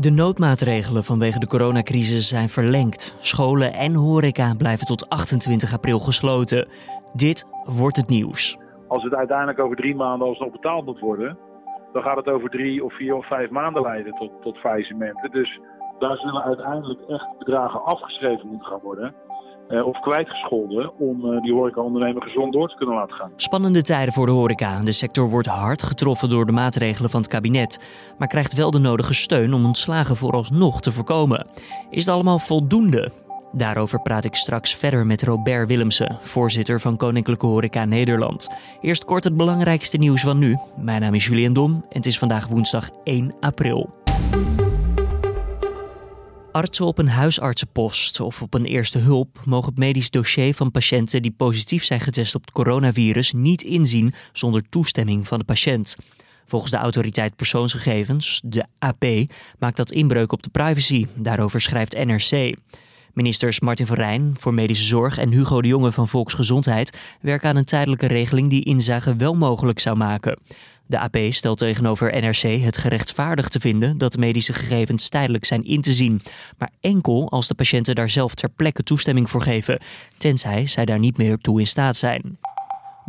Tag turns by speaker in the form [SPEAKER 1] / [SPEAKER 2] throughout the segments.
[SPEAKER 1] De noodmaatregelen vanwege de coronacrisis zijn verlengd. Scholen en horeca blijven tot 28 april gesloten. Dit wordt het nieuws.
[SPEAKER 2] Als het uiteindelijk over drie maanden alsnog betaald moet worden, dan gaat het over drie of vier of vijf maanden leiden tot, tot faillissementen. Dus daar zullen uiteindelijk echt bedragen afgeschreven moeten gaan worden. Uh, of kwijtgescholden om uh, die horecaondernemer gezond door te kunnen laten gaan.
[SPEAKER 1] Spannende tijden voor de horeca. De sector wordt hard getroffen door de maatregelen van het kabinet, maar krijgt wel de nodige steun om ontslagen vooralsnog te voorkomen. Is het allemaal voldoende? Daarover praat ik straks verder met Robert Willemsen, voorzitter van Koninklijke Horeca Nederland. Eerst kort het belangrijkste nieuws van nu. Mijn naam is Julian Dom en het is vandaag woensdag 1 april. Artsen op een huisartsenpost of op een eerste hulp mogen het medisch dossier van patiënten die positief zijn getest op het coronavirus niet inzien zonder toestemming van de patiënt. Volgens de autoriteit persoonsgegevens, de AP, maakt dat inbreuk op de privacy. Daarover schrijft NRC. Ministers Martin van Rijn voor Medische Zorg en Hugo de Jonge van Volksgezondheid werken aan een tijdelijke regeling die inzage wel mogelijk zou maken. De AP stelt tegenover NRC het gerechtvaardigd te vinden dat medische gegevens tijdelijk zijn in te zien, maar enkel als de patiënten daar zelf ter plekke toestemming voor geven, tenzij zij daar niet meer toe in staat zijn.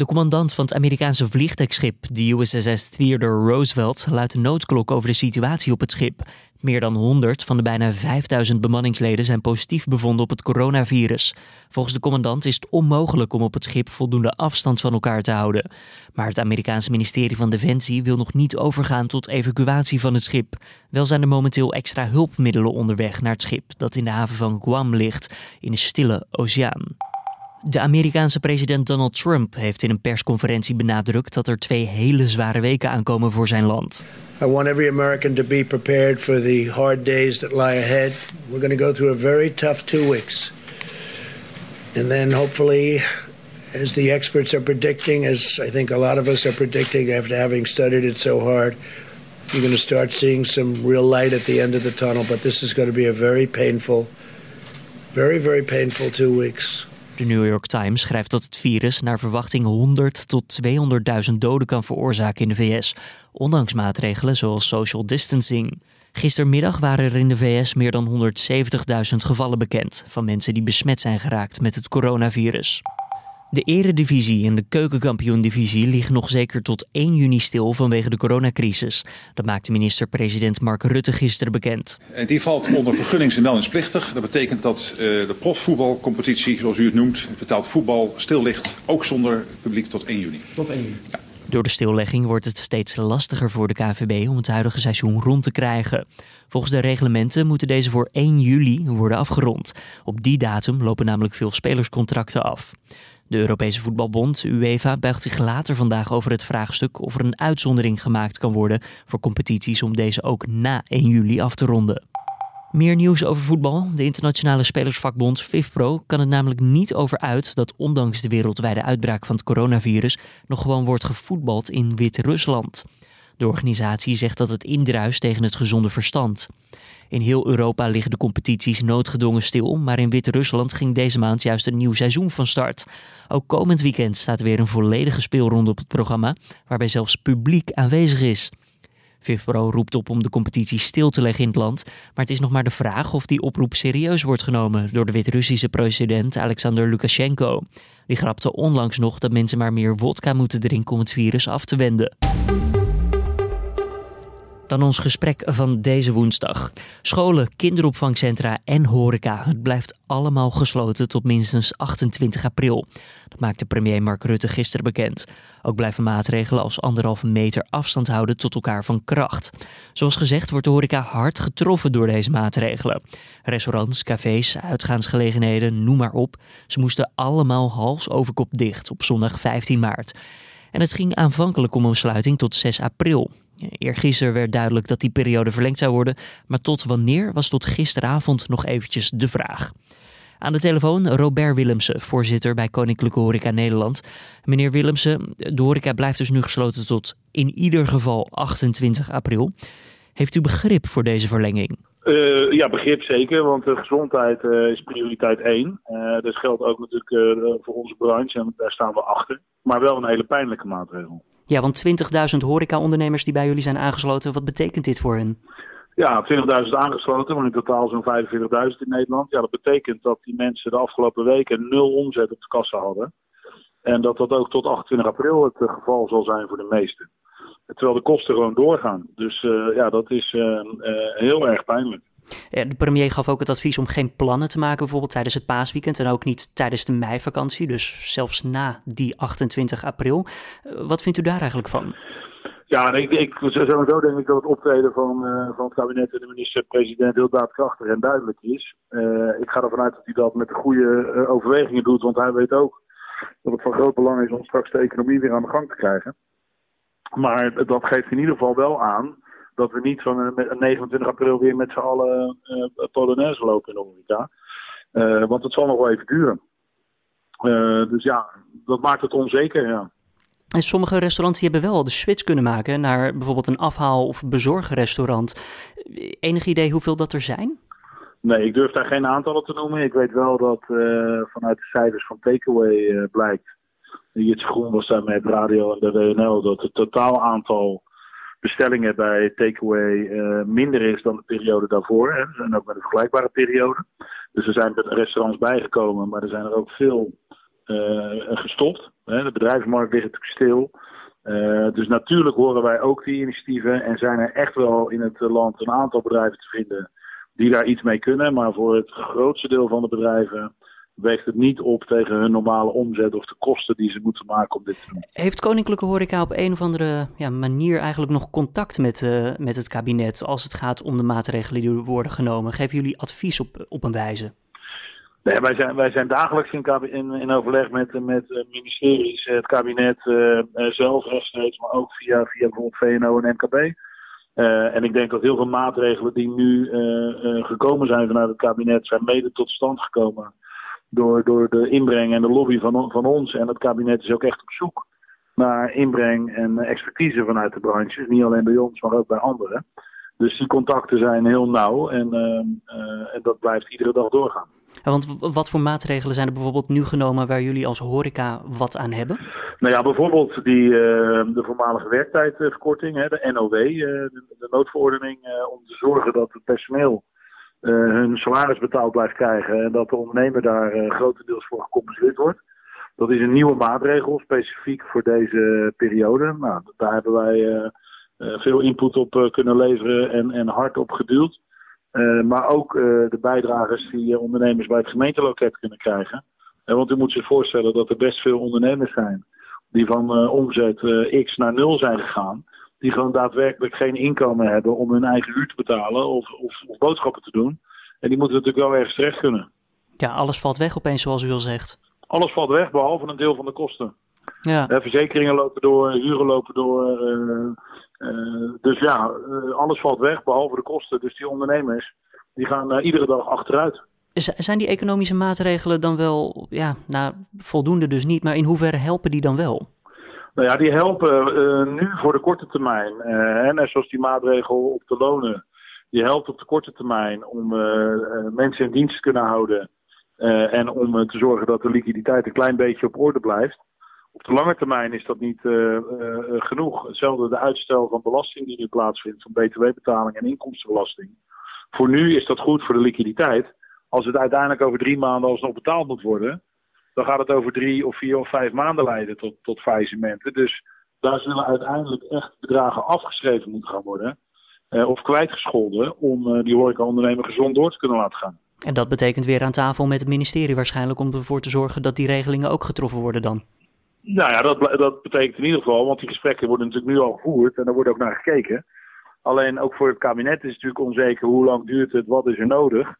[SPEAKER 1] De commandant van het Amerikaanse vliegtuigschip, de USS Theodore Roosevelt, luidt de noodklok over de situatie op het schip. Meer dan 100 van de bijna 5000 bemanningsleden zijn positief bevonden op het coronavirus. Volgens de commandant is het onmogelijk om op het schip voldoende afstand van elkaar te houden. Maar het Amerikaanse ministerie van Defensie wil nog niet overgaan tot evacuatie van het schip. Wel zijn er momenteel extra hulpmiddelen onderweg naar het schip dat in de haven van Guam ligt, in de stille oceaan. De Amerikaanse president Donald Trump heeft in een persconferentie benadrukt dat er twee hele zware weken aankomen voor zijn land.
[SPEAKER 3] I want every American to be prepared for the hard days that lie ahead. We're going to go through a very tough two weeks. And then hopefully as the experts are predicting as I think a lot of us are predicting after having studied it so hard, you're going to start seeing some real light at the end of the tunnel, but this is going to be a very painful very very painful two weeks.
[SPEAKER 1] De New York Times schrijft dat het virus naar verwachting 100 tot 200.000 doden kan veroorzaken in de VS, ondanks maatregelen zoals social distancing. Gistermiddag waren er in de VS meer dan 170.000 gevallen bekend van mensen die besmet zijn geraakt met het coronavirus. De eredivisie en de keukenkampioendivisie liggen nog zeker tot 1 juni stil vanwege de coronacrisis. Dat maakte minister-president Mark Rutte gisteren bekend.
[SPEAKER 4] En die valt onder vergunnings- en meldingsplichtig. Dat betekent dat uh, de profvoetbalcompetitie, zoals u het noemt, betaald voetbal, stil ligt. Ook zonder publiek tot 1 juni.
[SPEAKER 1] Tot 1 juni. Ja. Door de stillegging wordt het steeds lastiger voor de KNVB om het huidige seizoen rond te krijgen. Volgens de reglementen moeten deze voor 1 juli worden afgerond. Op die datum lopen namelijk veel spelerscontracten af. De Europese Voetbalbond, UEFA, buigt zich later vandaag over het vraagstuk of er een uitzondering gemaakt kan worden voor competities om deze ook na 1 juli af te ronden. Meer nieuws over voetbal. De internationale spelersvakbond FIFPro kan het namelijk niet over uit dat ondanks de wereldwijde uitbraak van het coronavirus nog gewoon wordt gevoetbald in Wit-Rusland. De organisatie zegt dat het indruist tegen het gezonde verstand. In heel Europa liggen de competities noodgedwongen stil, maar in Wit-Rusland ging deze maand juist een nieuw seizoen van start. Ook komend weekend staat weer een volledige speelronde op het programma, waarbij zelfs publiek aanwezig is. Vivpro roept op om de competitie stil te leggen in het land, maar het is nog maar de vraag of die oproep serieus wordt genomen door de Wit-Russische president Alexander Lukashenko. Die grapte onlangs nog dat mensen maar meer wodka moeten drinken om het virus af te wenden. Dan ons gesprek van deze woensdag. Scholen, kinderopvangcentra en horeca. Het blijft allemaal gesloten tot minstens 28 april. Dat maakte premier Mark Rutte gisteren bekend. Ook blijven maatregelen als anderhalve meter afstand houden tot elkaar van kracht. Zoals gezegd wordt de horeca hard getroffen door deze maatregelen. Restaurants, cafés, uitgaansgelegenheden, noem maar op. Ze moesten allemaal hals over kop dicht op zondag 15 maart. En het ging aanvankelijk om een sluiting tot 6 april. Eergisteren werd duidelijk dat die periode verlengd zou worden, maar tot wanneer was tot gisteravond nog eventjes de vraag. Aan de telefoon Robert Willemsen, voorzitter bij Koninklijke Horeca Nederland. Meneer Willemsen, de horeca blijft dus nu gesloten tot in ieder geval 28 april. Heeft u begrip voor deze verlenging?
[SPEAKER 2] Uh, ja, begrip zeker, want de gezondheid uh, is prioriteit één. Uh, dat geldt ook natuurlijk voor onze branche en daar staan we achter. Maar wel een hele pijnlijke maatregel.
[SPEAKER 1] Ja, want 20.000 horecaondernemers die bij jullie zijn aangesloten, wat betekent dit voor hen?
[SPEAKER 2] Ja, 20.000 aangesloten, maar in totaal zo'n 45.000 in Nederland. Ja, dat betekent dat die mensen de afgelopen weken nul omzet op de kassa hadden. En dat dat ook tot 28 april het uh, geval zal zijn voor de meesten. Terwijl de kosten gewoon doorgaan. Dus uh, ja, dat is uh, heel erg pijnlijk.
[SPEAKER 1] De premier gaf ook het advies om geen plannen te maken, bijvoorbeeld tijdens het paasweekend en ook niet tijdens de meivakantie, dus zelfs na die 28 april. Wat vindt u daar eigenlijk van?
[SPEAKER 2] Ja, ik, ik, sowieso denk ik dat het optreden van, uh, van het kabinet en de minister-president heel daadkrachtig en duidelijk is. Uh, ik ga ervan uit dat hij dat met de goede overwegingen doet, want hij weet ook dat het van groot belang is om straks de economie weer aan de gang te krijgen. Maar dat geeft in ieder geval wel aan dat we niet van 29 april weer met z'n allen uh, Polonaise lopen in de horeca. want het zal nog wel even duren. dus ja, dat maakt het onzeker, ja.
[SPEAKER 1] En sommige restaurants die hebben wel de switch kunnen maken naar bijvoorbeeld een afhaal- of bezorgrestaurant. Enig idee hoeveel dat er zijn?
[SPEAKER 2] Nee, ik durf daar geen aantallen te noemen. Ik weet wel dat uh, vanuit de cijfers van Takeaway uh, blijkt, iets groen was daar met radio en de WNL, dat het totaal aantal bestellingen bij Takeaway uh, minder is dan de periode daarvoor. Hè. En ook met een vergelijkbare periode. Dus er zijn restaurants bijgekomen, maar er zijn er ook veel gestopt. De bedrijfsmarkt ligt natuurlijk stil. Uh, dus natuurlijk horen wij ook die initiatieven en zijn er echt wel in het land een aantal bedrijven te vinden die daar iets mee kunnen. Maar voor het grootste deel van de bedrijven weegt het niet op tegen hun normale omzet of de kosten die ze moeten maken om dit te doen.
[SPEAKER 1] Heeft Koninklijke Horeca op een of andere ja, manier eigenlijk nog contact met, uh, met het kabinet als het gaat om de maatregelen die worden genomen? Geven jullie advies op, op een wijze?
[SPEAKER 2] Nee, wij zijn, wij zijn dagelijks in, in, in overleg met, met ministeries, het kabinet uh, zelf rechtstreeks, maar ook via, via bijvoorbeeld VNO en MKB. Uh, en ik denk dat heel veel maatregelen die nu uh, gekomen zijn vanuit het kabinet, zijn mede tot stand gekomen door, door de inbreng en de lobby van, van ons. En het kabinet is ook echt op zoek naar inbreng en expertise vanuit de branche. Niet alleen bij ons, maar ook bij anderen. Dus die contacten zijn heel nauw en, en dat blijft iedere dag doorgaan.
[SPEAKER 1] Ja, want wat voor maatregelen zijn er bijvoorbeeld nu genomen waar jullie als horeca wat aan hebben?
[SPEAKER 2] Nou ja, bijvoorbeeld die, uh, de voormalige werktijdverkorting, hè, de NOW, uh, de, de, noodverordening, uh, om te zorgen dat het personeel hun salaris betaald blijft krijgen en dat de ondernemer daar grotendeels voor gecompenseerd wordt. Dat is een nieuwe maatregel, specifiek voor deze periode. Nou, daar hebben wij veel input op kunnen leveren en, en hard op geduwd. Maar ook de bijdragers die ondernemers bij het gemeenteloket kunnen krijgen. want u moet zich voorstellen dat er best veel ondernemers zijn die van omzet X naar nul zijn gegaan. Die gewoon daadwerkelijk geen inkomen hebben om hun eigen huur te betalen of, of, of boodschappen te doen. En die moeten natuurlijk wel ergens terecht kunnen.
[SPEAKER 1] Ja, alles valt weg opeens zoals u al zegt.
[SPEAKER 2] Alles valt weg, behalve een deel van de kosten. Ja. verzekeringen lopen door, huren lopen door. Uh, dus ja, uh, alles valt weg behalve de kosten. Dus die ondernemers die gaan iedere dag achteruit.
[SPEAKER 1] Zijn die economische maatregelen dan wel, ja, nou, voldoende dus niet, maar in hoeverre helpen die dan wel?
[SPEAKER 2] Nou ja, die helpen nu voor de korte termijn. en net zoals die maatregel op de lonen, die helpt op de korte termijn om mensen in dienst te kunnen houden. en om te zorgen dat de liquiditeit een klein beetje op orde blijft. Op de lange termijn is dat niet uh, uh, genoeg. Hetzelfde de uitstel van belasting die nu plaatsvindt, van btw-betaling en inkomstenbelasting. Voor nu is dat goed voor de liquiditeit. Als het uiteindelijk over drie maanden alsnog betaald moet worden, dan gaat het over drie of vier of vijf maanden leiden tot, tot faillissementen. Dus daar zullen uiteindelijk echt bedragen afgeschreven moeten gaan worden. Uh, of kwijtgescholden om uh, die horecaondernemer gezond door te kunnen laten gaan.
[SPEAKER 1] En dat betekent weer aan tafel met het ministerie waarschijnlijk om ervoor te zorgen dat die regelingen ook getroffen worden dan?
[SPEAKER 2] Nou ja, dat, dat betekent in ieder geval, want die gesprekken worden natuurlijk nu al gevoerd en daar wordt ook naar gekeken. Alleen ook voor het kabinet is het natuurlijk onzeker hoe lang duurt het, wat is er nodig.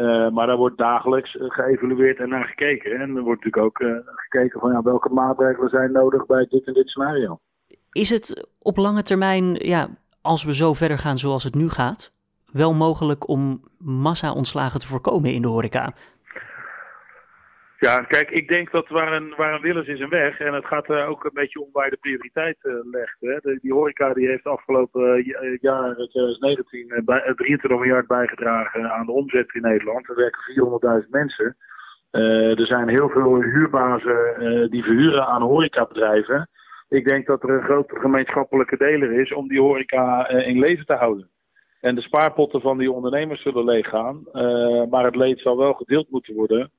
[SPEAKER 2] Uh, maar daar wordt dagelijks uh, geëvalueerd en naar gekeken. En er wordt natuurlijk ook uh, gekeken van ja, welke maatregelen zijn nodig bij dit en dit scenario.
[SPEAKER 1] Is het op lange termijn, ja, als we zo verder gaan zoals het nu gaat, wel mogelijk om massa-ontslagen te voorkomen in de horeca?
[SPEAKER 2] Ja, kijk, ik denk dat waar een, waar is, een weg. En het gaat er ook een beetje om waar je de prioriteit uh, legt. Hè. De, die horeca die heeft afgelopen uh, jaar 2019 uh, bij, 23 miljard bijgedragen aan de omzet in Nederland. Er werken 400.000 mensen. er zijn heel veel huurbazen die verhuren aan horecabedrijven. Ik denk dat er een grote gemeenschappelijke deler is om die horeca in leven te houden. En de spaarpotten van die ondernemers zullen leeggaan. Uh, maar het leed zal wel gedeeld moeten worden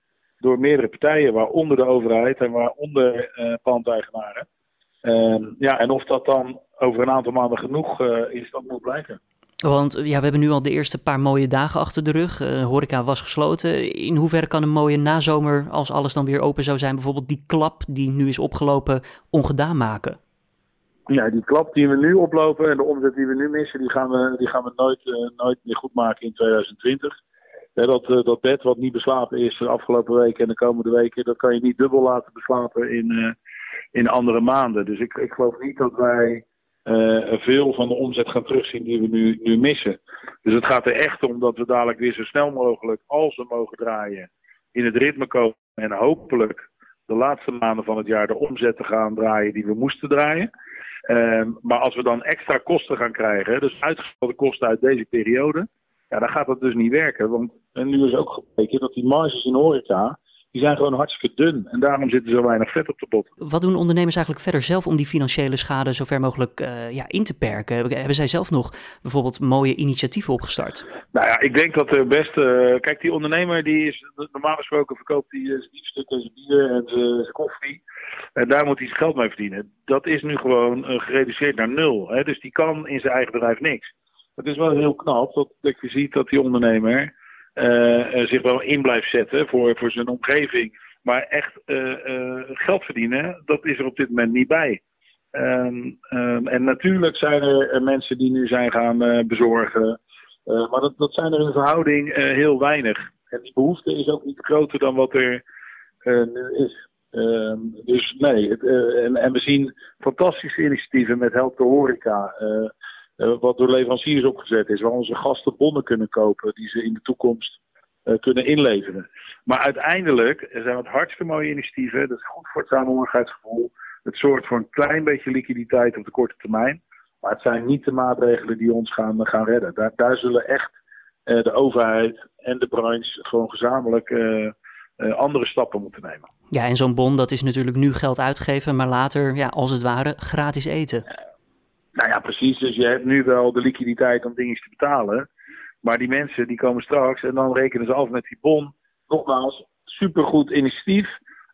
[SPEAKER 2] door meerdere partijen, waaronder de overheid en waaronder uh, pandeigenaren. Uh, ja, en of dat dan over een aantal maanden genoeg is, dat moet blijken.
[SPEAKER 1] Want ja, we hebben nu al de eerste paar mooie dagen achter de rug. Uh, horeca was gesloten. In hoeverre kan een mooie nazomer, als alles dan weer open zou zijn, bijvoorbeeld die klap die nu is opgelopen, ongedaan maken?
[SPEAKER 2] Ja, die klap die we nu oplopen en de omzet die we nu missen, die gaan we, die gaan we nooit, uh, nooit meer goed maken in 2020. Dat, uh, dat bed wat niet beslapen is de afgelopen weken en de komende weken, dat kan je niet dubbel laten beslapen in, in andere maanden. Dus ik, ik geloof niet dat wij uh, veel van de omzet gaan terugzien die we nu, nu missen. Dus het gaat er echt om dat we dadelijk weer zo snel mogelijk, als we mogen draaien, in het ritme komen. En hopelijk de laatste maanden van het jaar de omzet te gaan draaien die we moesten draaien. Uh, maar als we dan extra kosten gaan krijgen, dus uitgestelde kosten uit deze periode, ja, dan gaat dat dus niet werken. Want en nu is ook gebleken dat die marges in horeca, die zijn gewoon hartstikke dun. En daarom zit er zo weinig vet op de pot.
[SPEAKER 1] Wat doen ondernemers eigenlijk verder zelf om die financiële schade zo ver mogelijk uh, ja, in te perken? Hebben zij zelf nog bijvoorbeeld mooie initiatieven opgestart?
[SPEAKER 2] Nou ja, ik denk dat er best... Uh, kijk, die ondernemer die is normaal gesproken verkoopt die zijn biefstuk en zijn bier en zijn koffie. En daar moet hij zijn geld mee verdienen. Dat is nu gewoon uh, gereduceerd naar nul. Hè? Dus die kan in zijn eigen bedrijf niks. Het is wel heel knap dat, dat je ziet dat die ondernemer uh, zich wel in blijft zetten voor, voor zijn omgeving. Maar echt uh, geld verdienen, dat is er op dit moment niet bij. Um, en natuurlijk zijn er mensen die nu zijn gaan bezorgen. maar dat, dat zijn er in verhouding heel weinig. En die behoefte is ook niet groter dan wat er nu is. Um, dus nee, het, en, en, we zien fantastische initiatieven met Help de Horeca. Wat door leveranciers opgezet is, waar onze gasten bonnen kunnen kopen die ze in de toekomst uh, kunnen inleveren. Maar uiteindelijk zijn het hartstikke mooie initiatieven. Dat is goed voor het samenhorigheidsgevoel. Het zorgt voor een klein beetje liquiditeit op de korte termijn. Maar het zijn niet de maatregelen die ons gaan, gaan redden. Daar, daar zullen echt uh, de overheid en de branche gewoon gezamenlijk andere stappen moeten nemen.
[SPEAKER 1] Ja, en zo'n bon dat is natuurlijk nu geld uitgeven, maar later, ja, als het ware, gratis eten.
[SPEAKER 2] Nou ja, precies. Dus je hebt nu wel de liquiditeit om dingen te betalen. Maar die mensen die komen straks en dan rekenen ze af met die bon. Nogmaals, supergoed initiatief.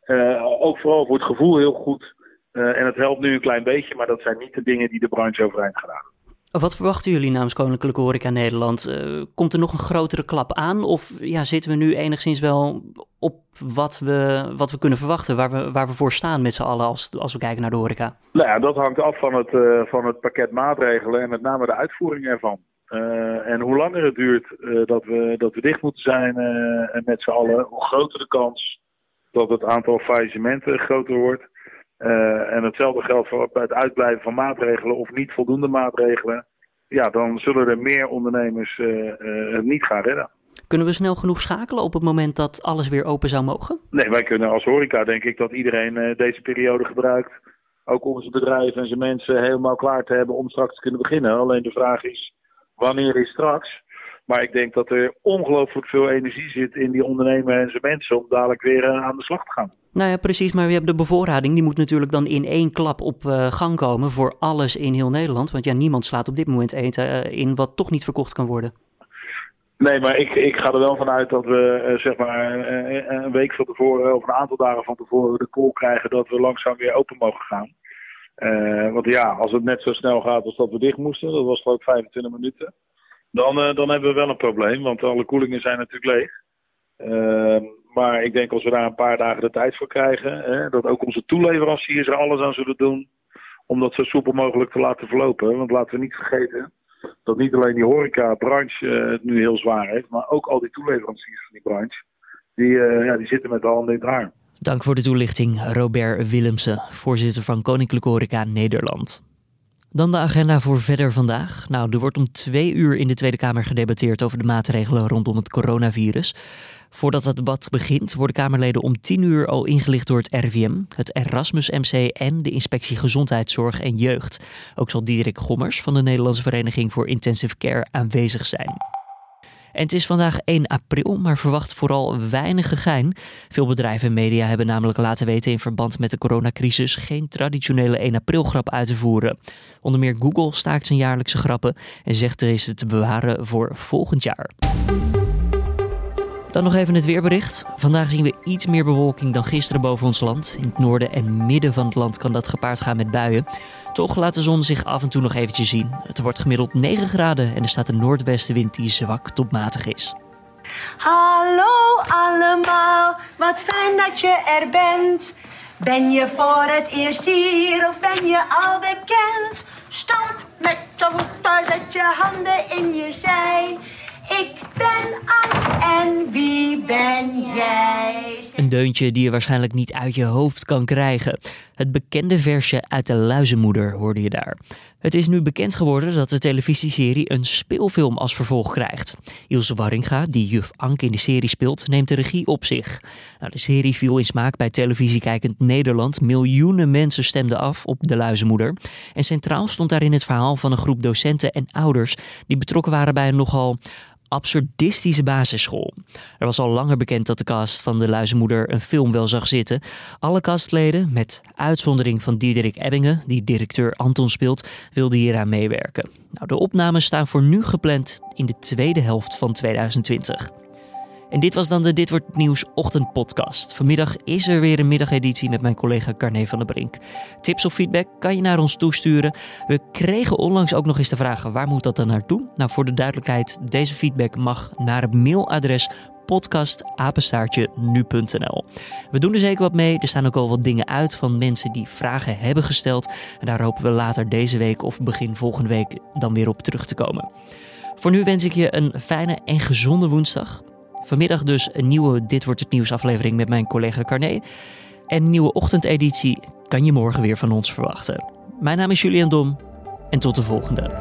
[SPEAKER 2] Uh, ook vooral voor het gevoel heel goed. Uh, en het helpt nu een klein beetje, maar dat zijn niet de dingen die de branche overeind gedaan.
[SPEAKER 1] Wat verwachten jullie namens Koninklijke Horeca Nederland? Uh, komt er nog een grotere klap aan? Of ja, zitten we nu enigszins wel op wat we, wat we kunnen verwachten, waar we, waar we voor staan met z'n allen als, als we kijken naar de horeca?
[SPEAKER 2] Nou ja, dat hangt af van het, uh, van het pakket maatregelen en met name de uitvoering ervan. Uh, en hoe langer het duurt dat, we, dat we dicht moeten zijn met z'n allen, hoe groter de kans dat het aantal faillissementen groter wordt. En hetzelfde geldt voor het uitblijven van maatregelen of niet voldoende maatregelen. Ja, dan zullen er meer ondernemers het niet gaan redden.
[SPEAKER 1] Kunnen we snel genoeg schakelen op het moment dat alles weer open zou mogen?
[SPEAKER 2] Nee, wij kunnen als horeca denk ik dat iedereen deze periode gebruikt. Ook om zijn bedrijf en zijn mensen helemaal klaar te hebben om straks te kunnen beginnen. Alleen de vraag is, wanneer is straks? Maar ik denk dat er ongelooflijk veel energie zit in die ondernemer en zijn mensen om dadelijk weer uh, aan de slag te gaan.
[SPEAKER 1] Nou ja, precies. Maar we hebben de bevoorrading. Die moet natuurlijk dan in één klap op uh, gang komen voor alles in heel Nederland. Want ja, niemand slaat op dit moment eten in wat toch niet verkocht kan worden.
[SPEAKER 2] Nee, maar ik, ik ga er wel vanuit dat we uh, zeg maar een week van tevoren of een aantal dagen van tevoren de call krijgen dat we langzaam weer open mogen gaan. Want ja, als het net zo snel gaat als dat we dicht moesten, dat was geloof ik 25 minuten, dan, dan hebben we wel een probleem, want alle koelingen zijn natuurlijk leeg. Ehm, maar ik denk als we daar een paar dagen de tijd voor krijgen, dat ook onze toeleveranciers er alles aan zullen doen om dat zo soepel mogelijk te laten verlopen. Want laten we niet vergeten, dat niet alleen die horecabranche uh, het nu heel zwaar heeft, maar ook al die toeleveranciers van die branche, die, uh, ja, die zitten met de handen in het haar.
[SPEAKER 1] Dank voor de toelichting, Robert Willemsen, voorzitter van Koninklijke Horeca Nederland. Dan de agenda voor verder vandaag. Nou, er wordt om twee uur in de Tweede Kamer gedebatteerd over de maatregelen rondom het coronavirus. Voordat het debat begint, worden Kamerleden om tien uur al ingelicht door het RIVM, het Erasmus MC en de Inspectie Gezondheidszorg en Jeugd. Ook zal Diederik Gommers van de Nederlandse Vereniging voor Intensive Care aanwezig zijn. En het is vandaag 1 april, maar verwacht vooral weinig gegein. Veel bedrijven en media hebben namelijk laten weten in verband met de coronacrisis geen traditionele 1 april grap uit te voeren. Onder meer Google staakt zijn jaarlijkse grappen en zegt deze te bewaren voor volgend jaar. Dan nog even het weerbericht. Vandaag zien we iets meer bewolking dan gisteren boven ons land. In het noorden en midden van het land kan dat gepaard gaan met buien. Toch laat de zon zich af en toe nog eventjes zien. Het wordt gemiddeld 9 graden en er staat een noordwestenwind die zwak tot matig is.
[SPEAKER 5] Hallo allemaal, wat fijn dat je er bent. Ben je voor het eerst hier of ben je al bekend? Stamp met je voeten, zet je handen in je zij. Ik ben Anne en wie ben jij?
[SPEAKER 1] Een deuntje die je waarschijnlijk niet uit je hoofd kan krijgen. Het bekende versje uit de Luizenmoeder hoorde je daar. Het is nu bekend geworden dat de televisieserie een speelfilm als vervolg krijgt. Ilse Warringa, die juf Anke in de serie speelt, neemt de regie op zich. Nou, de serie viel in smaak bij televisiekijkend Nederland. Miljoenen mensen stemden af op de Luizenmoeder. En centraal stond daarin het verhaal van een groep docenten en ouders die betrokken waren bij een nogal absurdistische basisschool. Er was al langer bekend dat de cast van De Luizenmoeder een film wel zag zitten. Alle castleden, met uitzondering van Diederik Ebbingen, die directeur Anton speelt, wilden hieraan meewerken. Nou, de opnames staan voor nu gepland in de tweede helft van 2020. En dit was dan de Dit Wordt Nieuws ochtendpodcast. Vanmiddag is er weer een middageditie met mijn collega Carne van der Brink. Tips of feedback kan je naar ons toesturen. We kregen onlangs ook nog eens de vraag, waar moet dat dan naartoe? Nou, voor de duidelijkheid, deze feedback mag naar het mailadres podcastapenstaartje.nu.nl. We doen er zeker wat mee. Er staan ook al wat dingen uit van mensen die vragen hebben gesteld. En daar hopen we later deze week of begin volgende week dan weer op terug te komen. Voor nu wens ik je een fijne en gezonde woensdag. Vanmiddag dus een nieuwe Dit Wordt Het Nieuws aflevering met mijn collega Carné. En een nieuwe ochtendeditie kan je morgen weer van ons verwachten. Mijn naam is Julian Dom en tot de volgende.